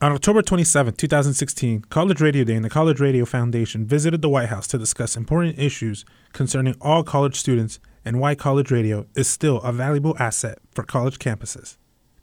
On October 27, 2016, College Radio Day and the College Radio Foundation visited the White House to discuss important issues concerning all college students and why college radio is still a valuable asset for college campuses.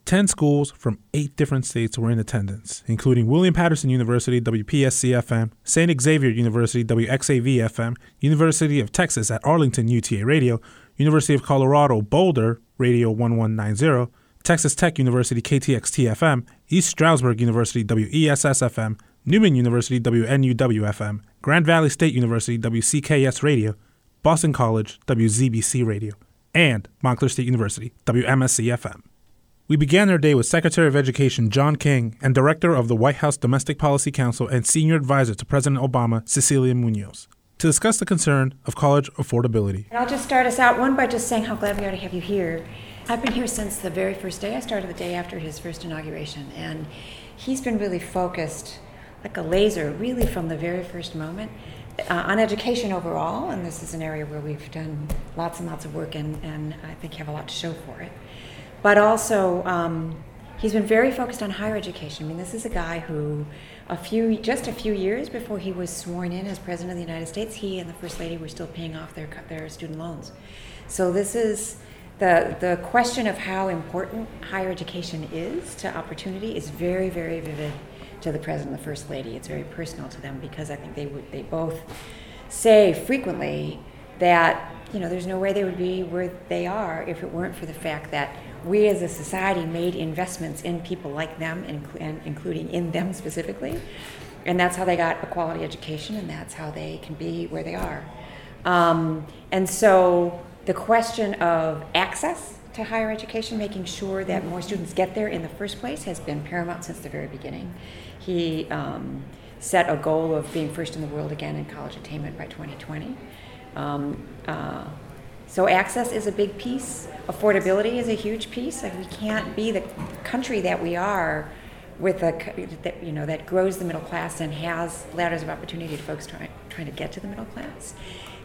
Ten schools from eight different states were in attendance, including William Paterson University, WPSC FM, St. Xavier University, WXAV FM, University of Texas at Arlington, UTA Radio, University of Colorado, Boulder, Radio 1190, Texas Tech University, KTXT FM, East Stroudsburg University, WESS FM, Newman University, WNUW FM, Grand Valley State University, WCKS Radio, Boston College, WZBC Radio, and Montclair State University, WMSC FM. We began our day with Secretary of Education John King and Director of the White House Domestic Policy Council and Senior Advisor to President Obama, Cecilia Munoz, to discuss the concern of college affordability. And I'll just start us out, one, by just saying how glad we are to have you here. I've been here since the very first day. I started the day after his first inauguration, and he's been really focused like a laser, really from the very first moment, uh, on education overall. And this is an area where we've done lots and lots of work, and, and I think have a lot to show for it but also um, he's been very focused on higher education. I mean, this is a guy who, a few just a few years before he was sworn in as president of the United States, he and the first lady were still paying off their their student loans. So this is the the question of how important higher education is to opportunity is very very vivid to the president and the first lady. It's very personal to them because I think they would they both say frequently that you know there's no way they would be where they are if it weren't for the fact that we as a society made investments in people like them, and, including in them specifically. And that's how they got a quality education, and that's how they can be where they are. Um, and so the question of access to higher education, making sure that more students get there in the first place, has been paramount since the very beginning. He um, set a goal of being first in the world again in college attainment by 2020. Um, uh, so access is a big piece. Affordability is a huge piece. Like we can't be the country that we are with a that you know that grows the middle class and has ladders of opportunity to folks trying trying to get to the middle class.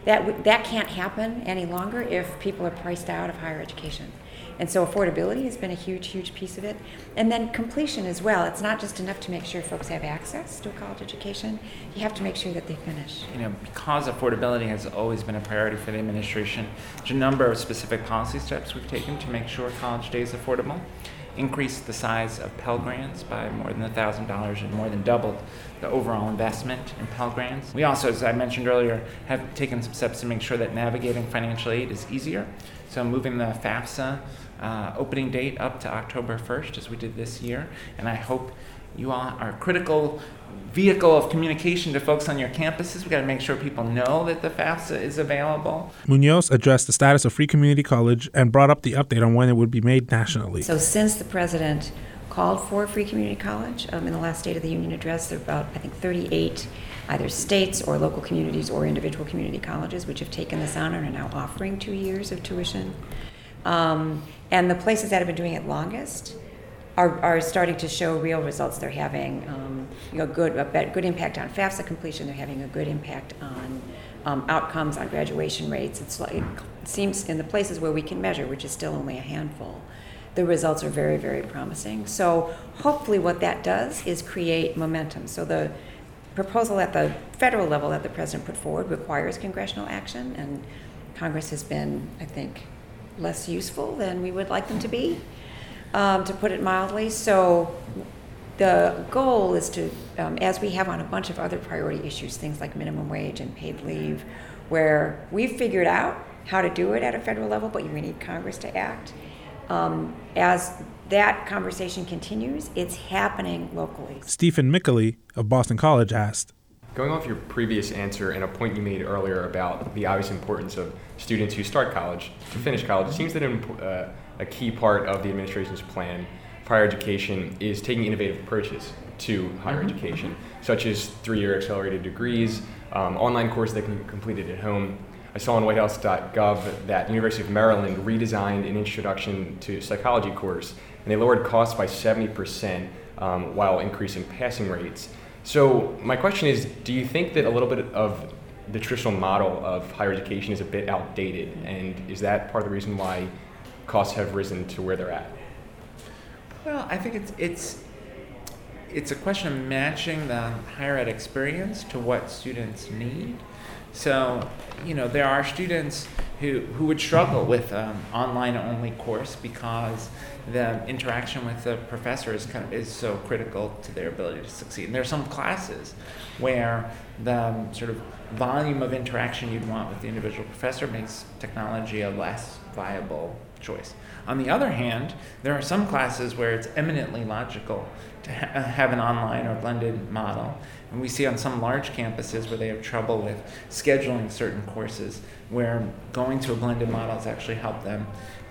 That that can't happen any longer if people are priced out of higher education. And so affordability has been a huge, huge piece of it. And then completion as well. It's not just enough to make sure folks have access to a college education, you have to make sure that they finish. You know, because affordability has always been a priority for the administration, there's a number of specific policy steps we've taken to make sure college stays affordable. Increased the size of Pell Grants by more than $1,000 and more than doubled the overall investment in Pell Grants. We also, as I mentioned earlier, have taken some steps to make sure that navigating financial aid is easier. So moving the FAFSA uh, opening date up to October 1st, as we did this year. And I hope you all are a critical vehicle of communication to folks on your campuses. We've got to make sure people know that the FAFSA is available. Munoz addressed the status of Free Community College and brought up the update on when it would be made nationally. So, since the president called for Free Community College um, in the last State of the Union address, there are about, I think, 38 either states or local communities or individual community colleges which have taken this on and are now offering two years of tuition. Um, and the places that have been doing it longest are, are starting to show real results. They're having um, you know, good, a good impact on FAFSA completion. They're having a good impact on um, outcomes, on graduation rates. It's like, it seems in the places where we can measure, which is still only a handful, the results are very, very promising. So hopefully, what that does is create momentum. So the proposal at the federal level that the president put forward requires congressional action, and Congress has been, I think, less useful than we would like them to be, um, to put it mildly. So the goal is to, um, as we have on a bunch of other priority issues, things like minimum wage and paid leave, where we've figured out how to do it at a federal level, but we need Congress to act. Um, as that conversation continues, it's happening locally. Stephen Mickley of Boston College asked, Going off your previous answer and a point you made earlier about the obvious importance of students who start college to finish college, it seems that uh, a key part of the administration's plan for higher education is taking innovative approaches to higher mm-hmm. education, such as three-year accelerated degrees, um, online courses that can be completed at home. I saw on whitehouse.gov that University of Maryland redesigned an introduction to psychology course, and they lowered costs by 70% um, while increasing passing rates. So my question is, do you think that a little bit of the traditional model of higher education is a bit outdated, and is that part of the reason why costs have risen to where they're at? Well, I think it's it's it's a question of matching the higher ed experience to what students need. So, you know, there are students who, who would struggle with an online only course because the interaction with the professor is, kind of, is so critical to their ability to succeed. And there are some classes where the um, sort of volume of interaction you'd want with the individual professor makes technology a less viable choice. On the other hand, there are some classes where it's eminently logical to ha- uh, have an online or blended model. And we see on some large campuses where they have trouble with scheduling certain courses, where going to a blended model has actually helped them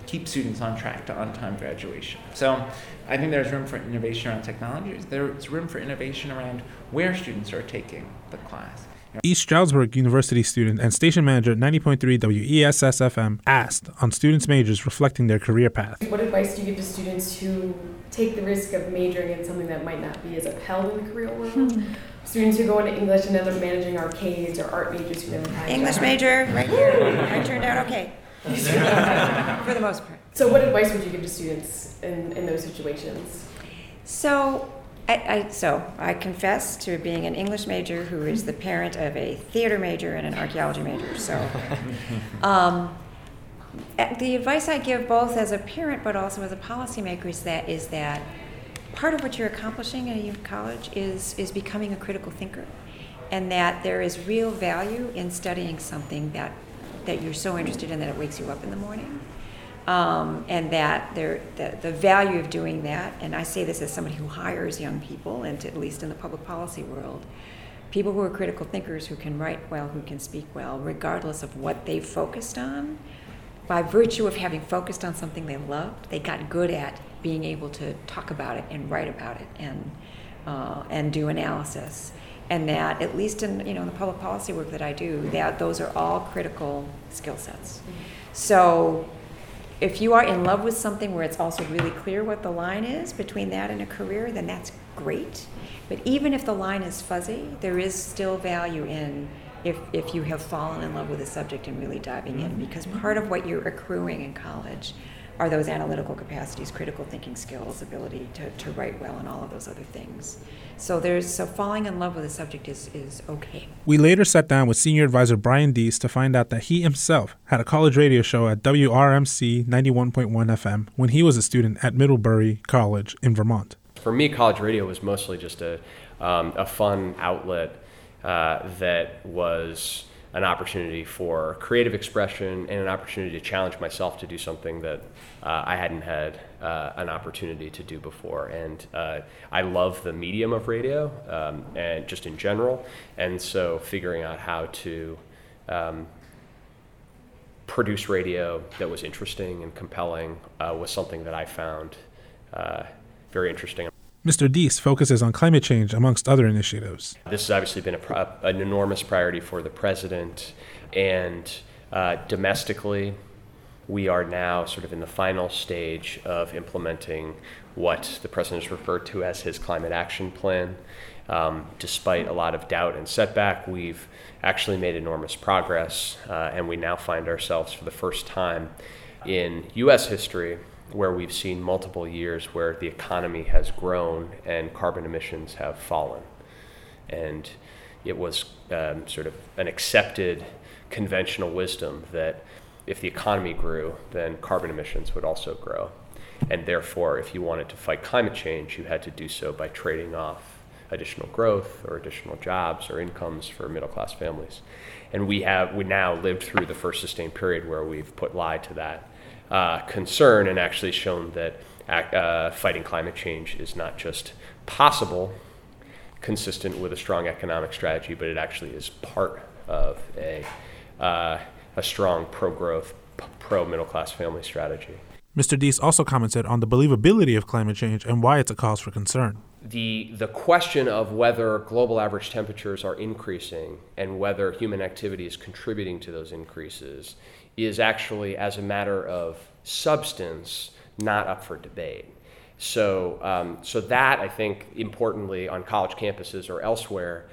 keep students on track to on time graduation. So I think there's room for innovation around technologies. There's room for innovation around where students are taking the class. East Stroudsburg University student and station manager at 90.3 WESS FM asked on students' majors reflecting their career path. What advice do you give to students who take the risk of majoring in something that might not be as upheld in the career world? Students who go into English and end up managing arcades or art majors who never had English major, right here. I turned out okay. For the most part. So, what advice would you give to students in, in those situations? So, I, I, so I confess to being an English major who is the parent of a theater major and an archaeology major. So, um, the advice I give both as a parent but also as a policymaker is that is that part of what you're accomplishing at a college is is becoming a critical thinker, and that there is real value in studying something that that you're so interested in that it wakes you up in the morning. Um, and that there, the, the value of doing that, and I say this as somebody who hires young people, and to, at least in the public policy world, people who are critical thinkers, who can write well, who can speak well, regardless of what they've focused on, by virtue of having focused on something they loved, they got good at being able to talk about it and write about it and uh, and do analysis and that at least in you know in the public policy work that I do, that those are all critical skill sets. So if you are in love with something where it's also really clear what the line is between that and a career, then that's great. But even if the line is fuzzy, there is still value in if, if you have fallen in love with a subject and really diving in, because part of what you're accruing in college are those analytical capacities, critical thinking skills, ability to, to write well, and all of those other things. So there's so falling in love with a subject is, is okay. We later sat down with senior advisor Brian Deese to find out that he himself had a college radio show at WRMC 91.1 FM when he was a student at Middlebury College in Vermont. For me, college radio was mostly just a, um, a fun outlet uh, that was an opportunity for creative expression and an opportunity to challenge myself to do something that uh, I hadn't had uh, an opportunity to do before. And uh, I love the medium of radio um, and just in general. And so figuring out how to um, produce radio that was interesting and compelling uh, was something that I found uh, very interesting. Mr. Deese focuses on climate change amongst other initiatives. This has obviously been a, an enormous priority for the president, and uh, domestically, we are now sort of in the final stage of implementing what the president has referred to as his climate action plan. Um, despite a lot of doubt and setback, we've actually made enormous progress, uh, and we now find ourselves for the first time in U.S. history where we've seen multiple years where the economy has grown and carbon emissions have fallen. And it was um, sort of an accepted conventional wisdom that if the economy grew, then carbon emissions would also grow. And therefore, if you wanted to fight climate change, you had to do so by trading off additional growth or additional jobs or incomes for middle class families. And we have we now lived through the first sustained period where we've put lie to that uh, concern and actually shown that uh, fighting climate change is not just possible, consistent with a strong economic strategy, but it actually is part of a, uh, a strong pro growth, pro middle class family strategy. Mr. Deese also commented on the believability of climate change and why it's a cause for concern. The, the question of whether global average temperatures are increasing and whether human activity is contributing to those increases is actually, as a matter of substance, not up for debate. So, um, so that I think, importantly, on college campuses or elsewhere,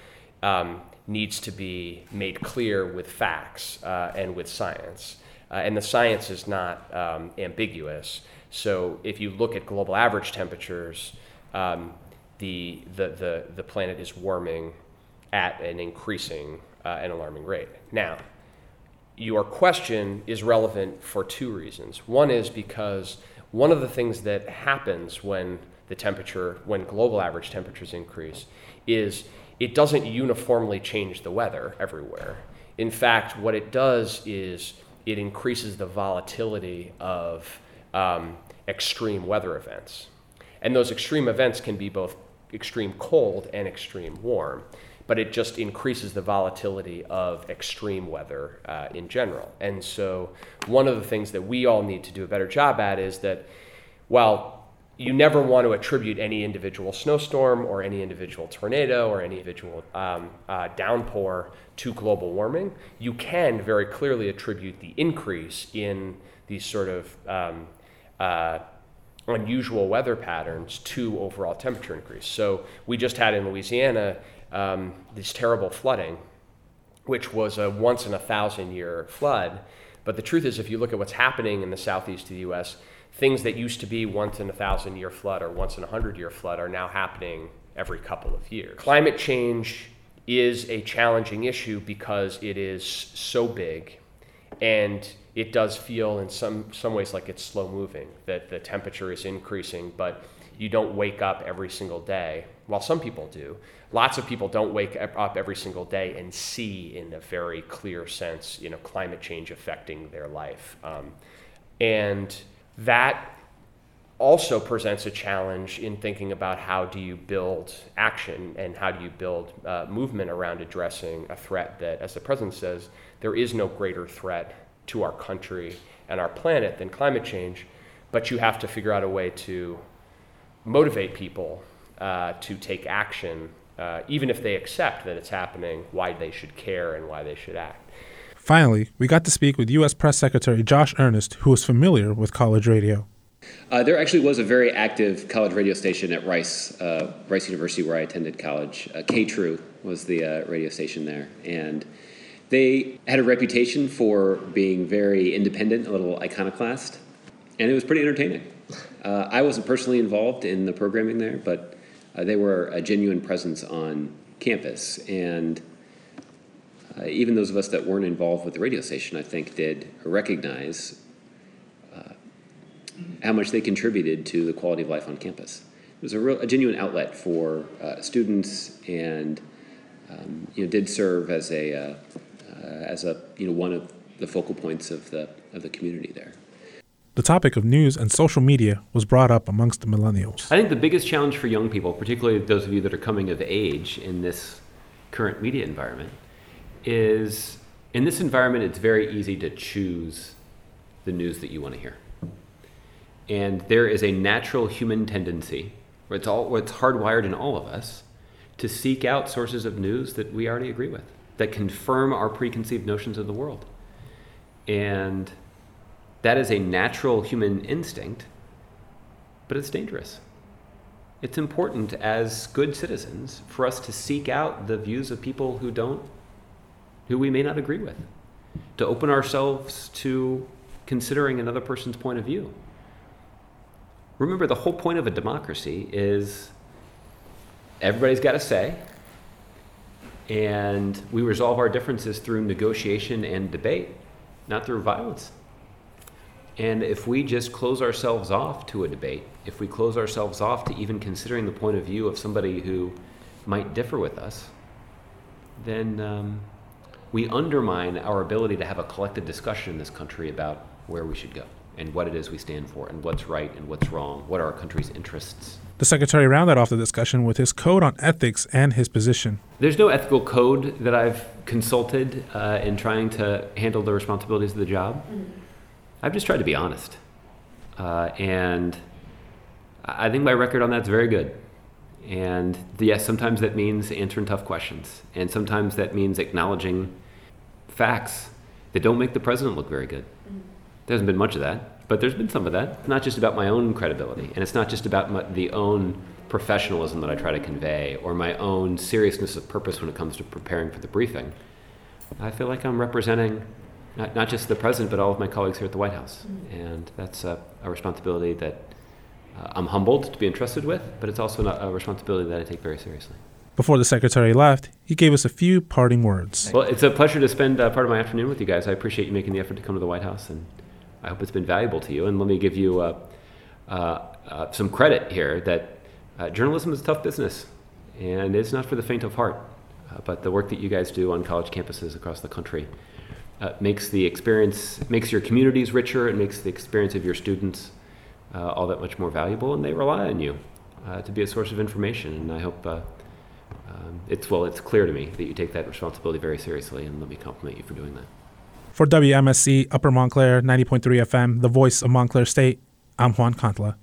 um, needs to be made clear with facts uh, and with science. Uh, and the science is not um, ambiguous. So, if you look at global average temperatures, um, the, the, the, the planet is warming at an increasing uh, and alarming rate. Now, your question is relevant for two reasons. One is because one of the things that happens when the temperature, when global average temperatures increase, is it doesn't uniformly change the weather everywhere. In fact, what it does is it increases the volatility of um, extreme weather events. And those extreme events can be both extreme cold and extreme warm but it just increases the volatility of extreme weather uh, in general. And so, one of the things that we all need to do a better job at is that while you never want to attribute any individual snowstorm or any individual tornado or any individual um, uh, downpour to global warming, you can very clearly attribute the increase in these sort of um, uh, unusual weather patterns to overall temperature increase. So we just had in Louisiana um, this terrible flooding, which was a once in a thousand year flood. But the truth is, if you look at what's happening in the southeast of the U.S., things that used to be once in a thousand year flood or once in a hundred year flood are now happening every couple of years. Climate change is a challenging issue because it is so big and it does feel in some, some ways like it's slow moving, that the temperature is increasing, but you don't wake up every single day. While some people do, lots of people don't wake up every single day and see in a very clear sense, you know, climate change affecting their life. Um, and that also presents a challenge in thinking about how do you build action and how do you build uh, movement around addressing a threat that, as the president says, there is no greater threat to our country and our planet than climate change, but you have to figure out a way to motivate people uh, to take action, uh, even if they accept that it's happening, why they should care and why they should act. Finally, we got to speak with U.S. Press Secretary Josh Earnest, who was familiar with college radio. Uh, there actually was a very active college radio station at Rice, uh, Rice University, where I attended college. Uh, KTRU was the uh, radio station there, and they had a reputation for being very independent, a little iconoclast, and it was pretty entertaining. Uh, I wasn't personally involved in the programming there, but uh, they were a genuine presence on campus. And uh, even those of us that weren't involved with the radio station, I think, did recognize uh, how much they contributed to the quality of life on campus. It was a, real, a genuine outlet for uh, students and um, you know, did serve as a, uh, as a, you know, one of the focal points of the, of the community there. The topic of news and social media was brought up amongst the millennials. I think the biggest challenge for young people, particularly those of you that are coming of age in this current media environment, is in this environment, it's very easy to choose the news that you want to hear. And there is a natural human tendency, where it's, all, it's hardwired in all of us, to seek out sources of news that we already agree with, that confirm our preconceived notions of the world. And that is a natural human instinct, but it's dangerous. It's important as good citizens for us to seek out the views of people who don't, who we may not agree with, to open ourselves to considering another person's point of view. Remember, the whole point of a democracy is everybody's got a say, and we resolve our differences through negotiation and debate, not through violence. And if we just close ourselves off to a debate, if we close ourselves off to even considering the point of view of somebody who might differ with us, then um, we undermine our ability to have a collective discussion in this country about where we should go and what it is we stand for and what's right and what's wrong, what are our country's interests. The secretary rounded off the discussion with his code on ethics and his position. There's no ethical code that I've consulted uh, in trying to handle the responsibilities of the job. Mm-hmm. I've just tried to be honest. Uh, and I think my record on that's very good. And yes, sometimes that means answering tough questions. And sometimes that means acknowledging facts that don't make the president look very good. There hasn't been much of that, but there's been some of that. It's not just about my own credibility, and it's not just about my, the own professionalism that I try to convey or my own seriousness of purpose when it comes to preparing for the briefing. I feel like I'm representing not, not just the president, but all of my colleagues here at the White House. Mm-hmm. And that's a, a responsibility that uh, I'm humbled to be entrusted with, but it's also not a responsibility that I take very seriously. Before the secretary left, he gave us a few parting words. Well, it's a pleasure to spend uh, part of my afternoon with you guys. I appreciate you making the effort to come to the White House, and I hope it's been valuable to you. And let me give you uh, uh, uh some credit here that uh, journalism is a tough business, and it's not for the faint of heart. Uh, but the work that you guys do on college campuses across the country Uh, makes the experience, makes your communities richer, it makes the experience of your students uh, all that much more valuable, and they rely on you uh, to be a source of information. And I hope um, it's well, it's clear to me that you take that responsibility very seriously, and let me compliment you for doing that. For WMSC Upper Montclair 90.3 FM, the voice of Montclair State, I'm Juan Contla.